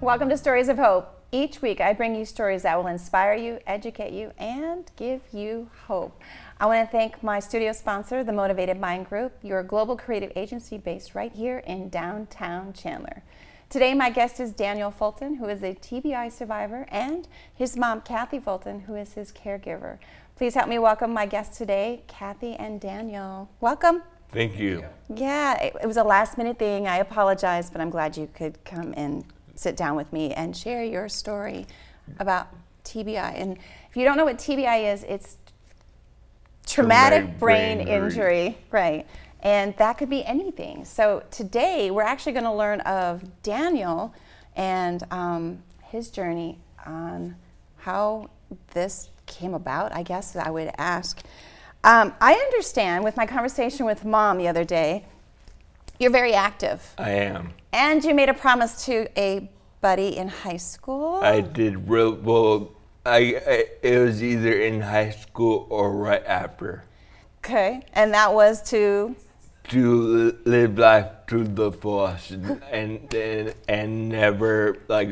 Welcome to Stories of Hope. Each week, I bring you stories that will inspire you, educate you, and give you hope. I want to thank my studio sponsor, the Motivated Mind Group, your global creative agency based right here in downtown Chandler. Today, my guest is Daniel Fulton, who is a TBI survivor, and his mom, Kathy Fulton, who is his caregiver. Please help me welcome my guests today, Kathy and Daniel. Welcome. Thank you. Yeah, it, it was a last minute thing. I apologize, but I'm glad you could come and sit down with me and share your story about TBI. And if you don't know what TBI is, it's traumatic, Traumatic brain, brain injury. injury. right? And that could be anything. So today we're actually going to learn of Daniel and um, his journey on how this came about. I guess I would ask. Um, I understand with my conversation with mom the other day, you're very active. I am. And you made a promise to a buddy in high school. I did real well. I, I it was either in high school or right after okay. And that was to to live life to the fullest and and, and never like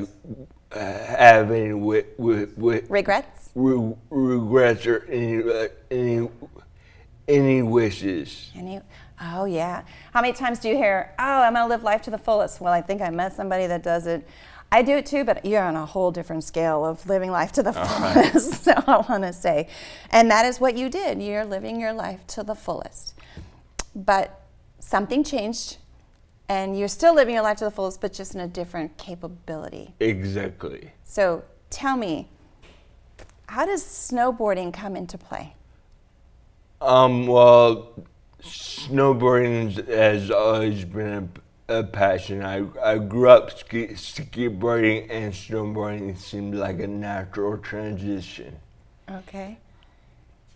uh, have any wi- wi- wi- regrets. re- regrets or any uh, any any wishes. Any, oh, yeah. How many times do you hear, oh, I'm going to live life to the fullest? Well, I think I met somebody that does it. I do it too, but you're on a whole different scale of living life to the fullest, so I want to say. And that is what you did. You're living your life to the fullest. But something changed, and you're still living your life to the fullest, but just in a different capability. Exactly. So tell me, how does snowboarding come into play? Um, well, snowboarding has always been a, a passion. I, I grew up ski, skateboarding and snowboarding seemed like a natural transition. Okay.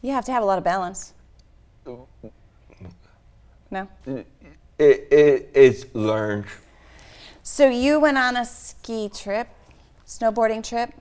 You have to have a lot of balance. No? It, it, it's learned. So you went on a ski trip, snowboarding trip.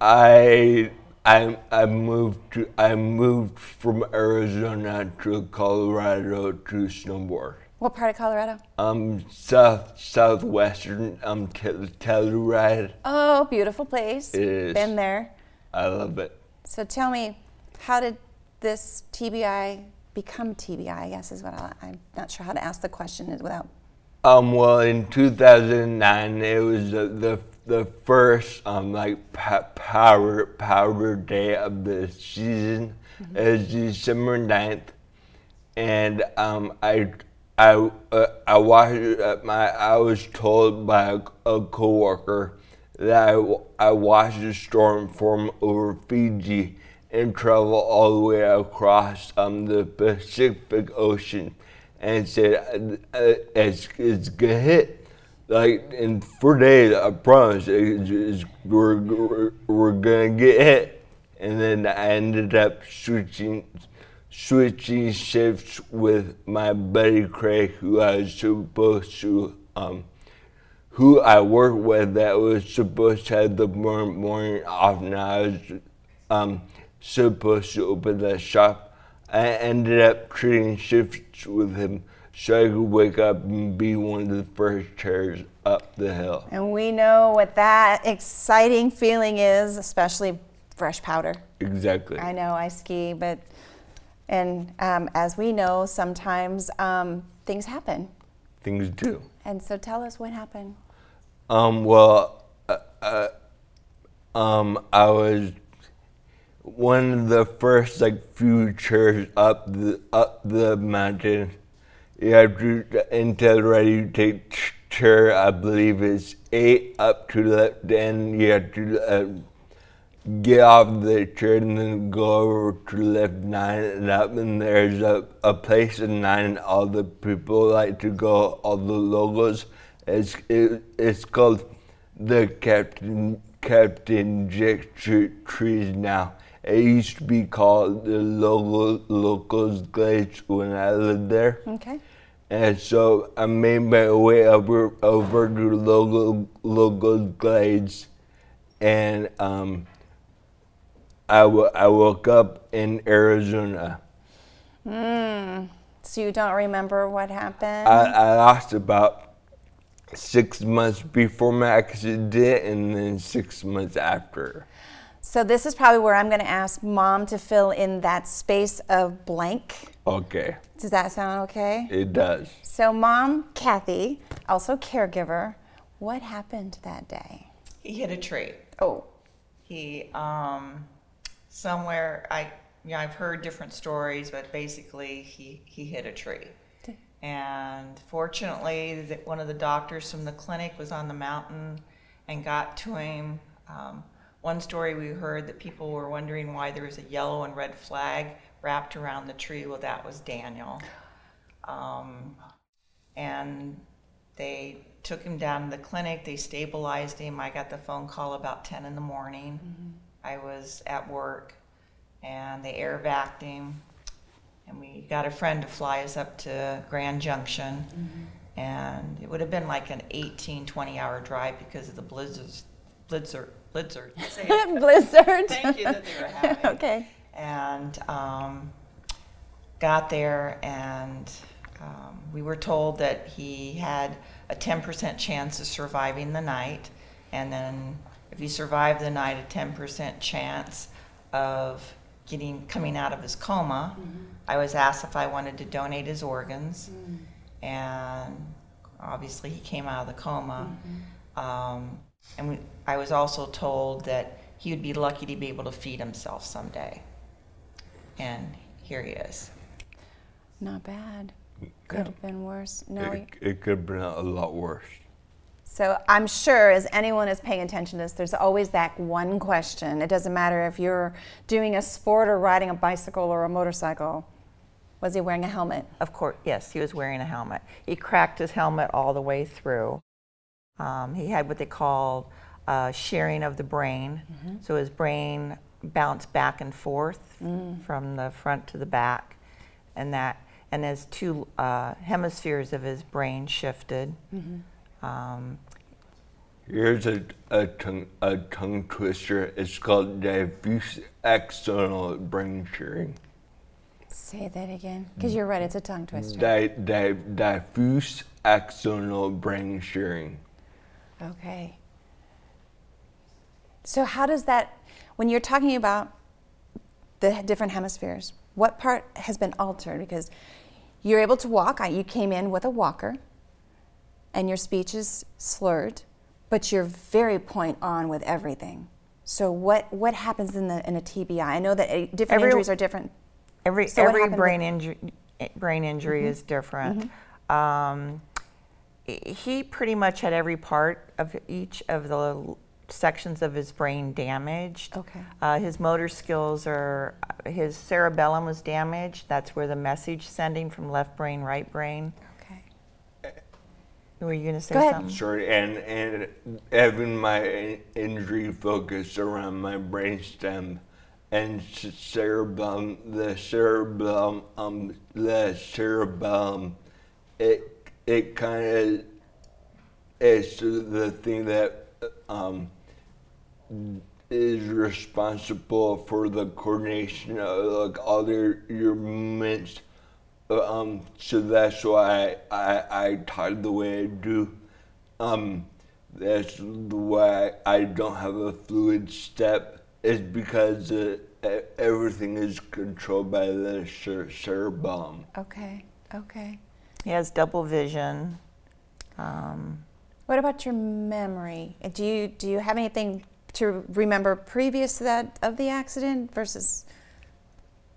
I I I moved to I moved from Arizona to Colorado to snowboard. What part of Colorado? Um, south southwestern um Tel- Telluride. Oh, beautiful place. It is. Been there. I love it. So tell me, how did this TBI become TBI? I guess is what I, I'm not sure how to ask the question without. Um, well, in 2009, it was the the, the first um like pa- power power day of the season. It was December 9th, and um I I uh, I watched my I was told by a, a coworker that I watched the storm form over Fiji and travel all the way across um the Pacific Ocean and said uh, uh, it's, it's gonna hit like in four days I promise we're, we're, gonna get hit. And then I ended up switching switching shifts with my buddy Craig who I was supposed to um who I worked with that was supposed to have the morning, off. And I was um, supposed to open the shop. I ended up trading shifts with him so I could wake up and be one of the first chairs up the hill. And we know what that exciting feeling is, especially fresh powder. Exactly. I know I ski, but and um, as we know, sometimes um, things happen. Things do. And so, tell us what happened. Um, well, uh, uh, um, I was one of the first like few chairs up the up the mountain. You have to until ready you take chair. I believe it's eight up to the end. You have to uh, get off the chair and then go over to left nine and up. And there's a, a place in nine. and All the people like to go. All the logos. It's it, it's called the Captain Captain Jack Tre- Trees now. It used to be called the local locals glades when I lived there. Okay. And so I made my way over over to local local glades, and um, I, w- I woke up in Arizona. So you don't remember what happened? I, I lost about six months before my accident and then six months after. So this is probably where I'm going to ask mom to fill in that space of blank. Okay. Does that sound okay? It does. So mom, Kathy, also caregiver, what happened that day? He hit a tree. Oh. He um, somewhere I you know I've heard different stories, but basically he he hit a tree. And fortunately, that one of the doctors from the clinic was on the mountain and got to him. Um, one story we heard that people were wondering why there was a yellow and red flag wrapped around the tree. Well, that was Daniel. Um, and they took him down to the clinic. They stabilized him. I got the phone call about 10 in the morning. I was at work and they air vac him. And we got a friend to fly us up to Grand Junction. And it would have been like an 18, 20 hour drive because of the blizzards. Blizzard. Blizzard. Blizzard. Thank you that they were having. okay. And um, got there, and um, we were told that he had a 10% chance of surviving the night. And then, if he survived the night, a 10% chance of getting coming out of his coma. I was asked if I wanted to donate his organs, and obviously he came out of the coma. Um, and we, I was also told that he would be lucky to be able to feed himself someday. And here he is. Not bad. Mm-hmm. Could have been worse. No. It, it could have been a lot worse. So I'm sure as anyone is paying attention to this, there's always that one question. It doesn't matter if you're doing a sport or riding a bicycle or a motorcycle. Was he wearing a helmet? Of course, yes, he was wearing a helmet. He cracked his helmet all the way through. Um, he had what they call uh, shearing of the brain. So his brain bounced back and forth from the front to the back, and that and his two uh, hemispheres of his brain shifted. Um, Here's a, a, tongue, a tongue twister. It's called diffuse axonal brain shearing. Say that again. Because you're right, it's a tongue twister. Di, di, diffuse axonal brain shearing. Okay. So, how does that, when you're talking about the different hemispheres, what part has been altered? Because you're able to walk, you came in with a walker, and your speech is slurred, but you're very point on with everything. So, what, what happens in, the, in a TBI? I know that uh, different Every- injuries are different. Every So every Mm-hmm. brain injury brain injury is different. Um, he pretty much had every part of each of the sections of his brain damaged. Okay. Uh, his motor skills are his cerebellum was damaged. That's where the message sending from left brain right brain. Okay. Were you going to say Go ahead. something? Sorry, and, and having my injury focused around my brainstem and cerebellum, the cerebellum, um, the cerebellum, it it kind of is the thing that um, is responsible for the coordination of like all your your movements. Um, so that's why I, I talk the way I do. Um, that's why I don't have a fluid step. Is because uh, e- everything is controlled by the cer- cerebellum. Okay. Okay. He has double vision. Um, What about your memory? Do you do you have anything to remember previous to that of the accident versus?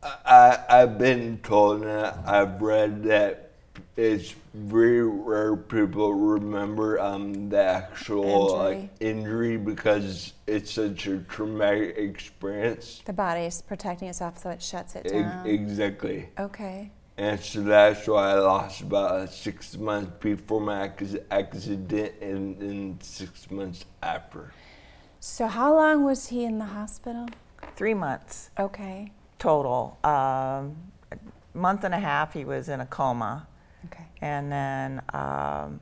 I, I've been told and I've read that it's very rare people remember um, the actual Injury. like injury because it's such a traumatic experience. The body is protecting itself, so it shuts it E- down. exactly. okay. And so that's why I lost about six months before my accident and, and six months after. So how long was he in the hospital? three months. Okay. total. Um, a month and a half he was in a coma, Okay. and then um,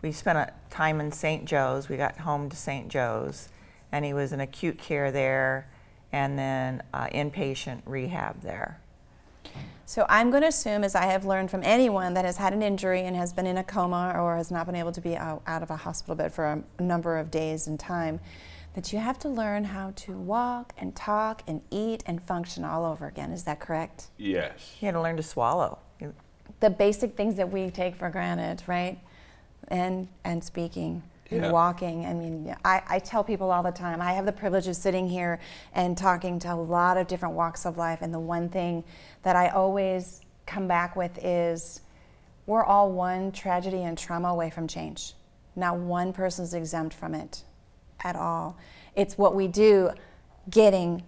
we spent a time in St. Joe's. We got home to St. Joe's, and he was in acute care there, and then uh, inpatient rehab there. So I'm going to assume, as I have learned from anyone that has had an injury and has been in a coma or has not been able to be out, out of a hospital bed for a, a number of days and time, that you have to learn how to walk and talk and eat and function all over again. Is that correct? Yes. You had to learn to swallow. The basic things that we take for granted, right? And and speaking and Yeah. walking. I mean, I, I tell people all the time, I have the privilege of sitting here and talking to a lot of different walks of life. And the one thing that I always come back with is we're all one tragedy and trauma away from change. Not one person's exempt from it at all. It's what we do getting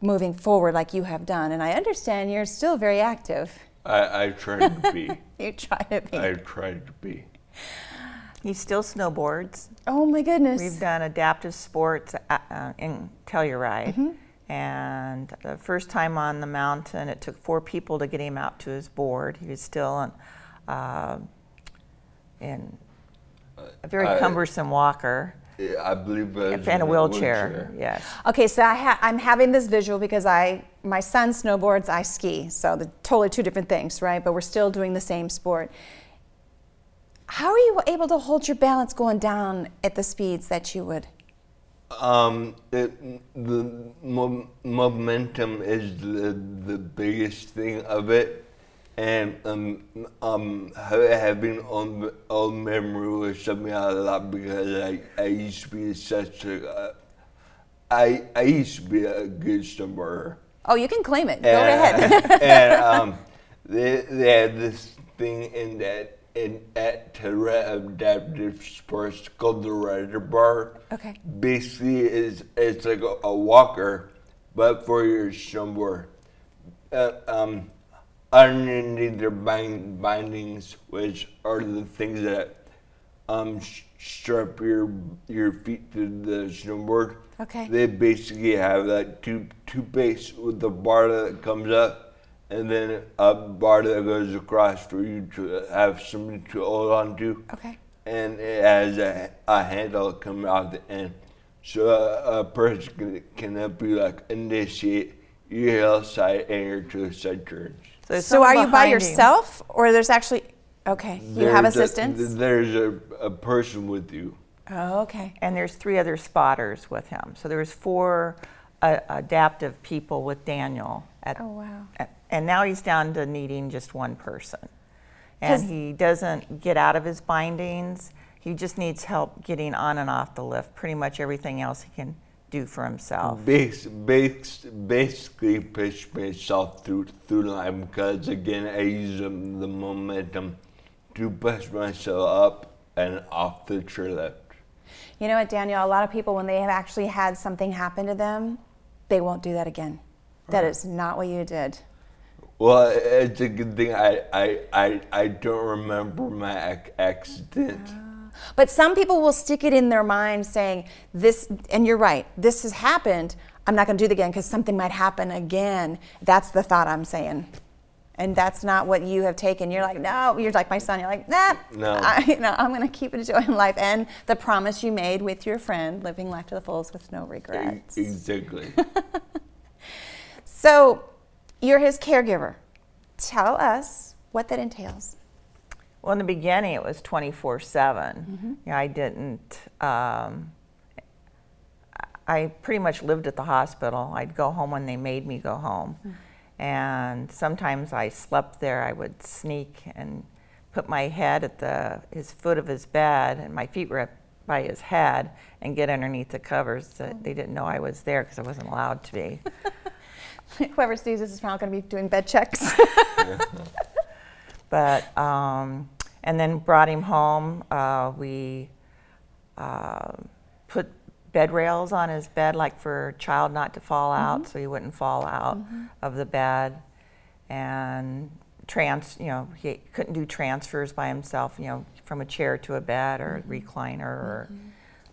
moving forward like you have done. And I understand you're still very active. I, I tried to be. You try to be. I tried to be. He still snowboards. oh my goodness. We've done adaptive sports uh, uh, in Telluride. Mm-hmm. And the first time on the mountain, it took four people to get him out to his board. He was still in, uh, in a very I- cumbersome walker Yeah, I believe I was and a in wheelchair. Yes. Okay, so I ha- I'm having this visual because I my son snowboards, I ski, so the totally two different things, right? But we're still doing the same sport. How are you able to hold your balance going down at the speeds that you would? Um, it, the mo- momentum is the, the biggest thing of it, and um, um, ha- having old, memory was something I love because I, I used to be such a, I, I used to be a good snowboarder. Oh, you can claim it. Go and, ahead. and um, they, they had this thing in that in at Terra Adaptive Sports called the Rider Bar. Okay. Basically, it's it's like a, a walker, but for your snowboard. Uh, um, underneath their bind, bindings, which are the things that um, sh- strap your your feet to the snowboard. Okay. They basically have that two two base with the bar that comes up, and then a bar that goes across for you to have something to hold on to. Okay. And it has a, a handle coming out the end, so a, a person can, can help you like initiate your heelside and your toeside turns. there's So are you by behind him. yourself, or there's actually? Okay, you have There's a- assistance. there's a, a person with you. oh, okay. and there's three other spotters with him. So there was four uh, adaptive people with Daniel. At, Oh, wow. a- And now he's down to needing just one person. And he doesn't get out of his bindings. He just needs help getting on and off the lift. Pretty much everything else he can do for himself. Bas- bas- basically push myself through through life because again I use um, the momentum to push myself up and off the chairlift. You know what, Daniel? A lot of people, when they have actually had something happen to them, they won't do that again. That is not what you did. Well, it's a good thing I I, I, I don't remember my ac- accident. Ah. But some people will stick it in their mind saying, this, and you're right, this has happened. I'm not going to do it again because something might happen again. That's the thought I'm saying. And that's not what you have taken. You're like, no, you're like my son. You're like, nah, No. I, you know, I'm going to keep enjoying life. And the promise you made with your friend, living life to the fullest with no regrets. Exactly. So you're his caregiver. Tell us what that entails. Well, in the beginning, it was 24 7. Yeah, I didn't. Um, I pretty much lived at the hospital. I'd go home when they made me go home. And sometimes I slept there. I would sneak and put my head at the his foot of his bed, and my feet were by his head, and get underneath the covers. So They didn't know I was there because I wasn't allowed to be. Whoever sees this is probably going to be doing bed checks. but um, and then brought him home. Uh, we uh, put bed rails on his bed, like for a child not to fall out, so he wouldn't fall out of the bed. And trans, you know, he couldn't do transfers by himself, you know, from a chair to a bed or a recliner or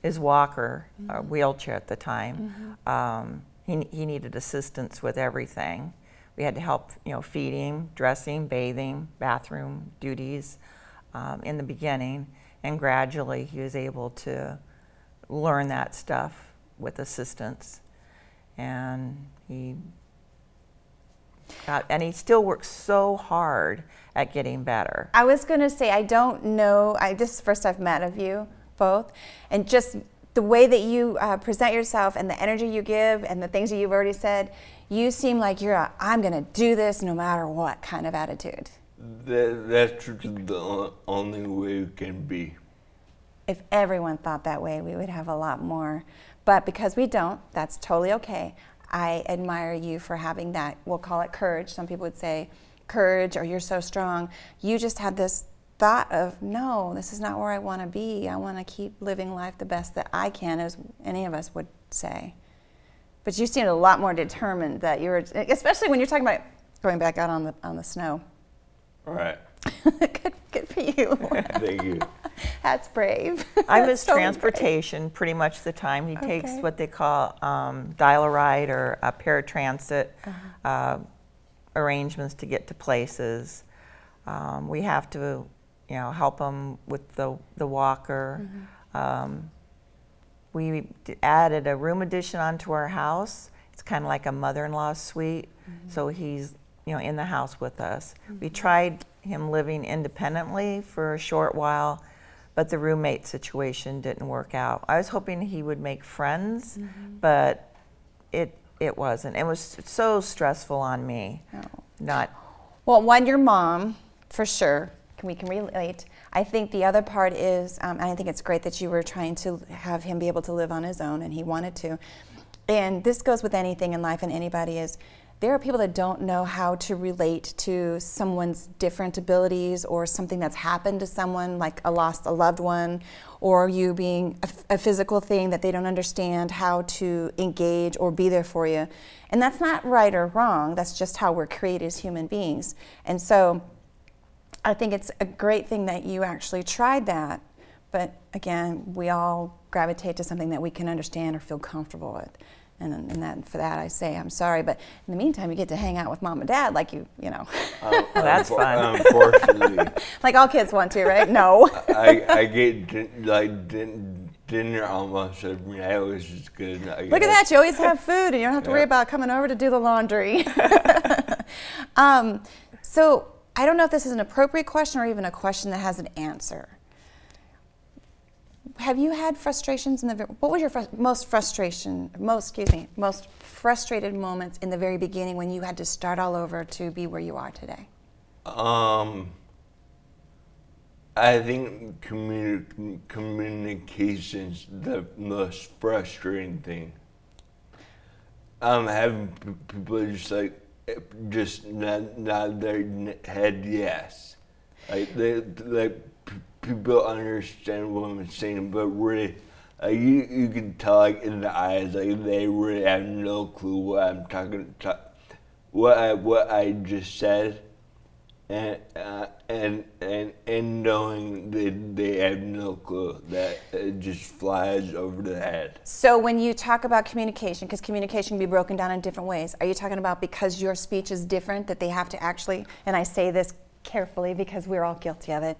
his walker, a wheelchair at the time. Um, he, he needed assistance with everything. We had to help, you know, feed him, dressing, bathing, bathroom duties um, in the beginning, and gradually he was able to learn that stuff with assistance, and he Uh, and he still works so hard at getting better. I was going to say, I don't know. I the first I've met of you both, and just the way that you uh, present yourself and the energy you give and the things that you've already said, you seem like you're a I'm going to do this no matter what kind of attitude. That, that's the only way it can be. If everyone thought that way, we would have a lot more. But because we don't, that's totally okay. I admire you for having that, we'll call it courage. Some people would say courage or you're so strong. You just had this thought of, no, this is not where I want to be. I want to keep living life the best that I can, as any of us would say. But you seemed a lot more determined that you were, especially when you're talking about going back out on the, on the snow. Right. good, good for you. Thank you. That's brave. I miss transportation pretty much the time. He okay. takes what they call um, dial-a-ride or a paratransit uh-huh. uh, arrangements to get to places. Um, we have to, you know, help him with the the walker. Mm-hmm. Um, we added a room addition onto our house. It's kind of like a mother-in-law suite, mm-hmm. so he's you know in the house with us. Mm-hmm. We tried him living independently for a short while, but the roommate situation didn't work out. I was hoping he would make friends, mm-hmm. but it it wasn't. It was so stressful on me. Oh. Not well. One, your mom, for sure. We can relate. I think the other part is, um, I think it's great that you were trying to have him be able to live on his own, and he wanted to. And this goes with anything in life, and anybody is there are people that don't know how to relate to someone's different abilities or something that's happened to someone, like a lost a loved one, or you being a, a, physical thing that they don't understand how to engage or be there for you. And that's not right or wrong, that's just how we're created as human beings. And so I think it's a great thing that you actually tried that. But again, we all gravitate to something that we can understand or feel comfortable with. And, and that, for that, I say I'm sorry. But in the meantime, you get to hang out with mom and dad, like you, you know. Uh, that's fun. Unfortunately, like all kids want to, right? No. I, I get din- like din- dinner almost every night, which is good. Look at that! You always have food, and you don't have to worry about coming over to do the laundry. um, so I don't know if this is an appropriate question or even a question that has an answer. Have you had frustrations in the what was your fr- most frustration most excuse me most frustrated moments in the very beginning when you had to start all over to be where you are today? Um i think communi- communication's the most frustrating thing. Um having people just like just not nod their head yes. Like they like people understand what I'm saying, but really, like you, you can tell like in the eyes, like they really have no clue what I'm talking, what I what I just said, and uh, and and and knowing that they have no clue that it just flies over the head. So when you talk about communication, because communication can be broken down in different ways, are you talking about because your speech is different that they have to actually? And I say this carefully because we're all guilty of it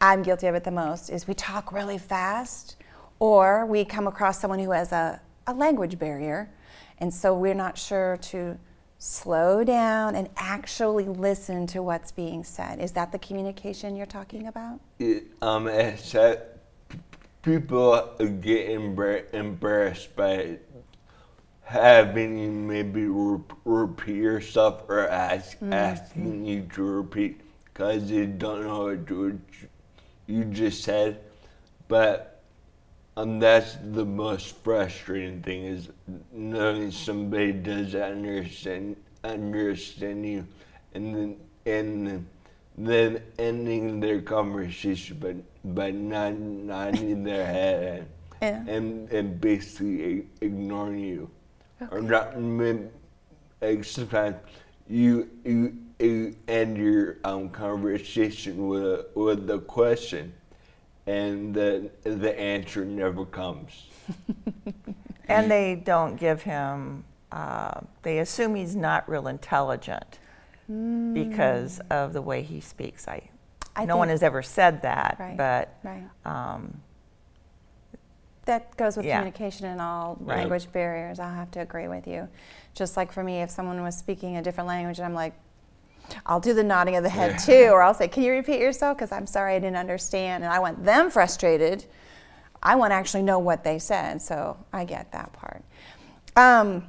I'm guilty of it the most, is we talk really fast or we come across someone who has a, a language barrier. And so we're not sure to slow down and actually listen to what's being said. Is that the communication you're talking about? It, um, it's that people get embarrassed by having you maybe repeat yourself or ask, mm-hmm. asking you to repeat because they don't know what you just said, but um, that's the most frustrating thing is knowing somebody doesn't understand understand you, and then and then ending their conversation, but by not nodding their head yeah. and and basically ignoring you, okay. or not. Sometimes you you you end your um, conversation with a, with a question, and the the answer never comes. and they don't give him. Uh, they assume he's not real intelligent mm. because of the way he speaks. I, I no one has ever said that, right, but right. Um, that goes with Yeah. communication and all Right. language barriers. I'll have to agree with you. Just like for me, if someone was speaking a different language, and I'm like, I'll do the nodding of the head Yeah. too, or I'll say, "Can you repeat yourself?" Because I'm sorry I didn't understand, and I want them frustrated. I want to actually know what they said, so I get that part. Um,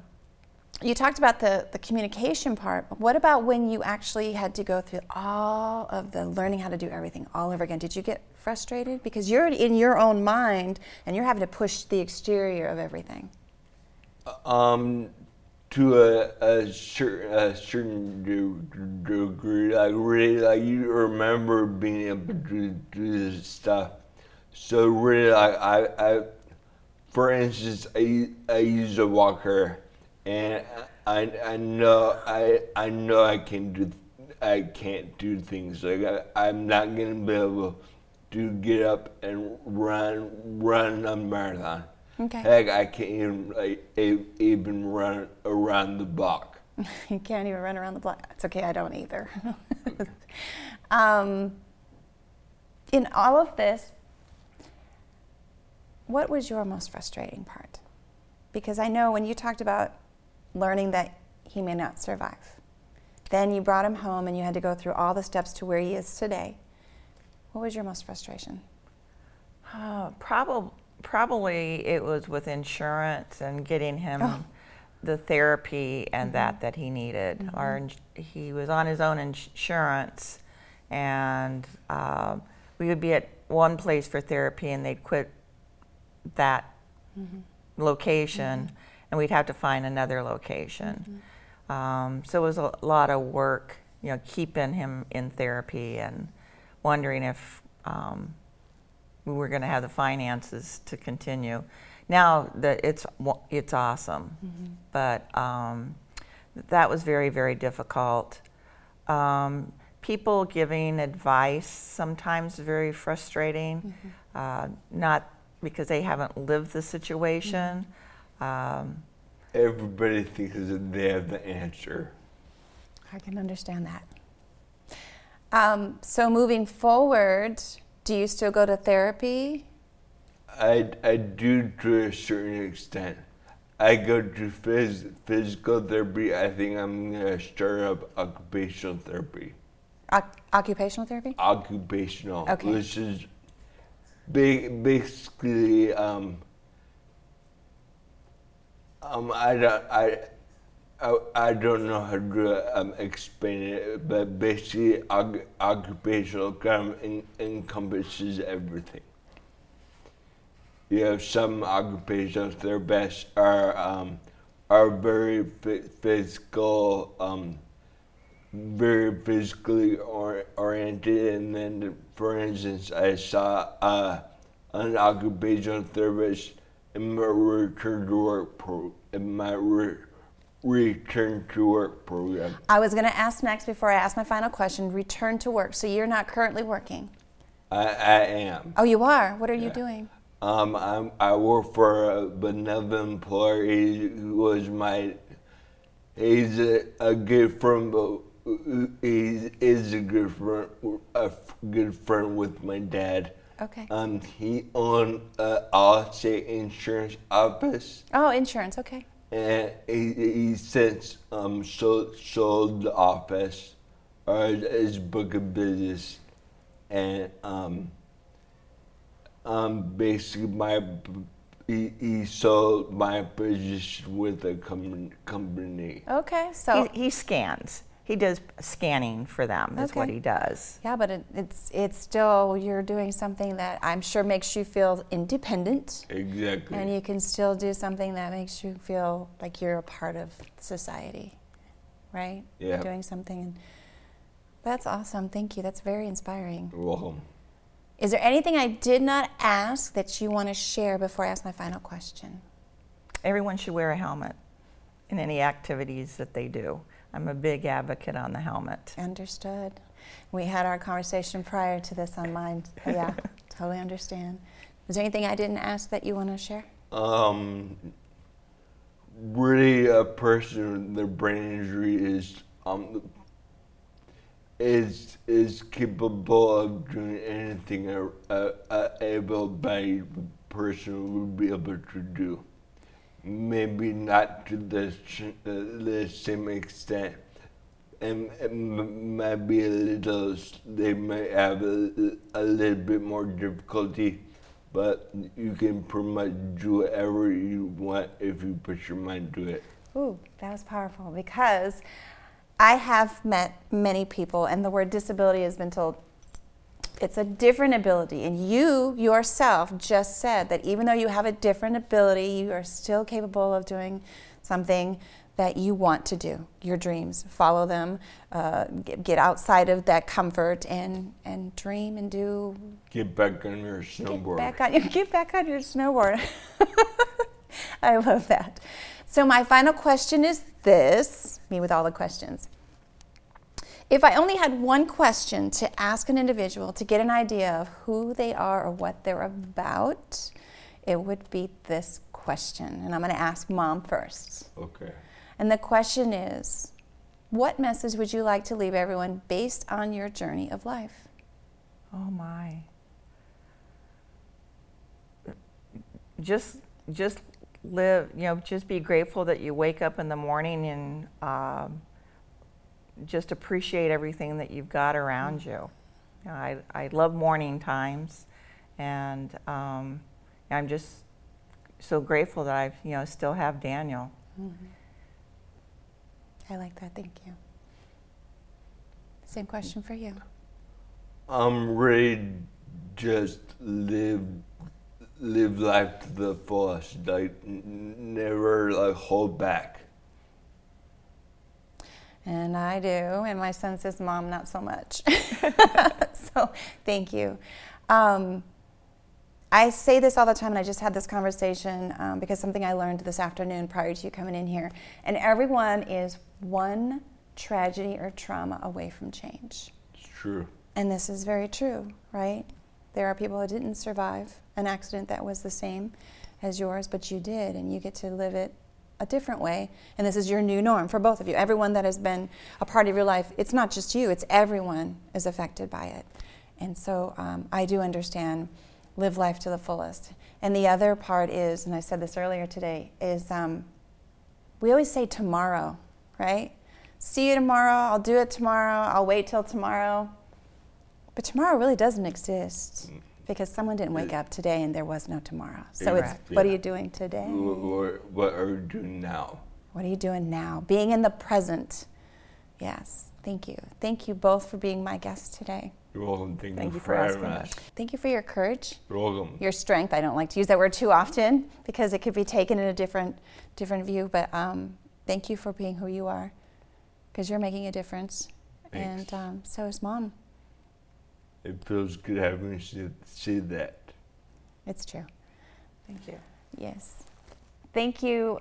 you talked about the, the communication part. What about when you actually had to go through all of the learning how to do everything all over again? Did you get frustrated? Because you're in your own mind and you're having to push the exterior of everything. Um, to a, a, cer- a certain degree, like really, like you remember being able to do this stuff. So really, like I, I, for instance, I, I use a walker, and I, I know I, I know I can do, I can't do things like I, I'm not gonna be able to get up and run, run a marathon. Okay. Heck, I can't even like e- even run around the block. you can't even run around the block. It's okay, I don't either. um, in all of this, what was your most frustrating part? Because I know when you talked about learning that he may not survive, then you brought him home and you had to go through all the steps to where he is today. What was your most frustration? Uh, probably, probably it was with insurance and getting him Oh. the therapy and that that he needed. Our he was on his own insurance, and um, we would be at one place for therapy, and they'd quit that location, and we'd have to find another location. Um, so it was a lot of work, you know, keeping him in therapy and wondering if um, we were going to have the finances to continue. Now that it's it's awesome, but um, that was very very difficult. Um, people giving advice sometimes very frustrating, uh, not because they haven't lived the situation. Um, Everybody thinks that they have the answer. I can understand that. Um, so moving forward, do you still go to therapy? I, I do to a certain extent. I go to phys, physical therapy. I think I'm gonna start up occupational therapy. Oc- occupational therapy? Occupational, Okay. which is big, basically um, um, I don't I. I, don't know how to um, explain it, but basically, oc- occupational crime en- encompasses everything. You have some occupational therapists are um, are very phy- physical, um, very physically or- oriented, and then, for instance, I saw uh, an occupational therapist in my return to work pro in my re- return to work program. I was going to ask next before I ask my final question return to work. So you're not currently working? I, I am. Oh, you are? What are you doing? Um, I'm, I work for a benevolent employer. He was my, he's a, a good friend, but he is a good friend, a good friend with my dad. Okay. Um, he owned a Allstate insurance office, Oh, insurance. Okay. And he, he since um sold, sold the office, or his book of business, and um um, basically my he, he sold my business with the com- company. Okay. So, he, he scans. He does scanning for them. Is what he does. yeah, but it, it's, it's still, you're doing something that I'm sure makes you feel independent. Exactly. And you can still do something that makes you feel like you're a part of society, right? Yeah. Doing something. And that's awesome. Thank you. That's very inspiring. You're welcome. Is there anything I did not ask that you want to share before I ask my final question? Everyone should wear a helmet in any activities that they do. I'm a big advocate on the helmet. Understood. We had our conversation prior to this on mine. Yeah, totally understand. Is there anything I didn't ask that you want to share? Um, really, a person with their brain injury is um is is capable of doing anything a, a, a able-bodied person would be able to do. Maybe not to the, uh, the same extent. And it might be a little, they might have a, a little bit more difficulty, but you can pretty much do whatever you want if you put your mind to it. Ooh, that was powerful because I have met many people, and the word disability has been told it's a different ability. And you yourself just said that even though you have a different ability, you are still capable of doing something that you want to do, your dreams. Follow them, uh, get, get, outside of that comfort and, and dream and do. Get back on your snowboard. Get back on, get back on your snowboard. I love that. So, my final question is this me with all the questions. If I only had one question to ask an individual to get an idea of who they are or what they're about, it would be this question. And I'm going to ask mom first. Okay. And the question is What message would you like to leave everyone based on your journey of life? Oh, my. Just, just live, you know, just be grateful that you wake up in the morning and um, just appreciate everything that you've got around you. you know, I, I love morning times, and um, I'm just so grateful that I, you know, still have Daniel. Mm-hmm. I like that. Thank you. Same question for you. I'm ready just live live life to the fullest. Like never like hold back. And I do, and my son says, Mom, not so much. so thank you. Um, I say this all the time, and I just had this conversation um, because something I learned this afternoon prior to you coming in here. And everyone is one tragedy or trauma away from change. It's true. And this is very true, right? There are people who didn't survive an accident that was the same as yours, but you did, and you get to live it a different way. And this is your new norm for both of you. Everyone that has been a part of your life, it's not just you, it's everyone is affected by it. And so um, I do understand live life to the fullest. And the other part is, and I said this earlier today, is um, we always say tomorrow, right? See you tomorrow, I'll do it tomorrow, I'll wait till tomorrow. But tomorrow really doesn't exist because someone didn't wake up today and there was no tomorrow. So it's what are you doing today? Or What are you doing now? What are you doing now? Being in the present. Yes. Thank you. Thank you both for being my guests today. You're welcome. Thank, Thank you for asking us. Thank you for your courage. You're welcome. Your strength. I don't like to use that word too often because it could be taken in a different, different view. But um, thank you for being who you are because you're making a difference. Thanks. And um, so is mom. It feels good having you see that. It's true. Thank you. Yes. Thank you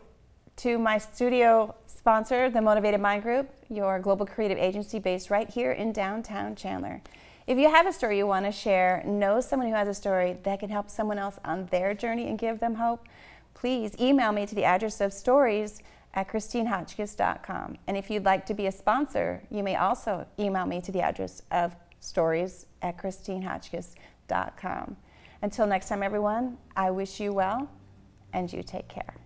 to my studio sponsor, the Motivated Mind Group, your global creative agency based right here in downtown Chandler. If you have a story you want to share, know someone who has a story that can help someone else on their journey and give them hope, please email me to the address of stories at christinehotchkiss.com. And if you'd like to be a sponsor, you may also email me to the address of stories at christinehotchkiss.com. Until next time, everyone, I wish you well and you take care.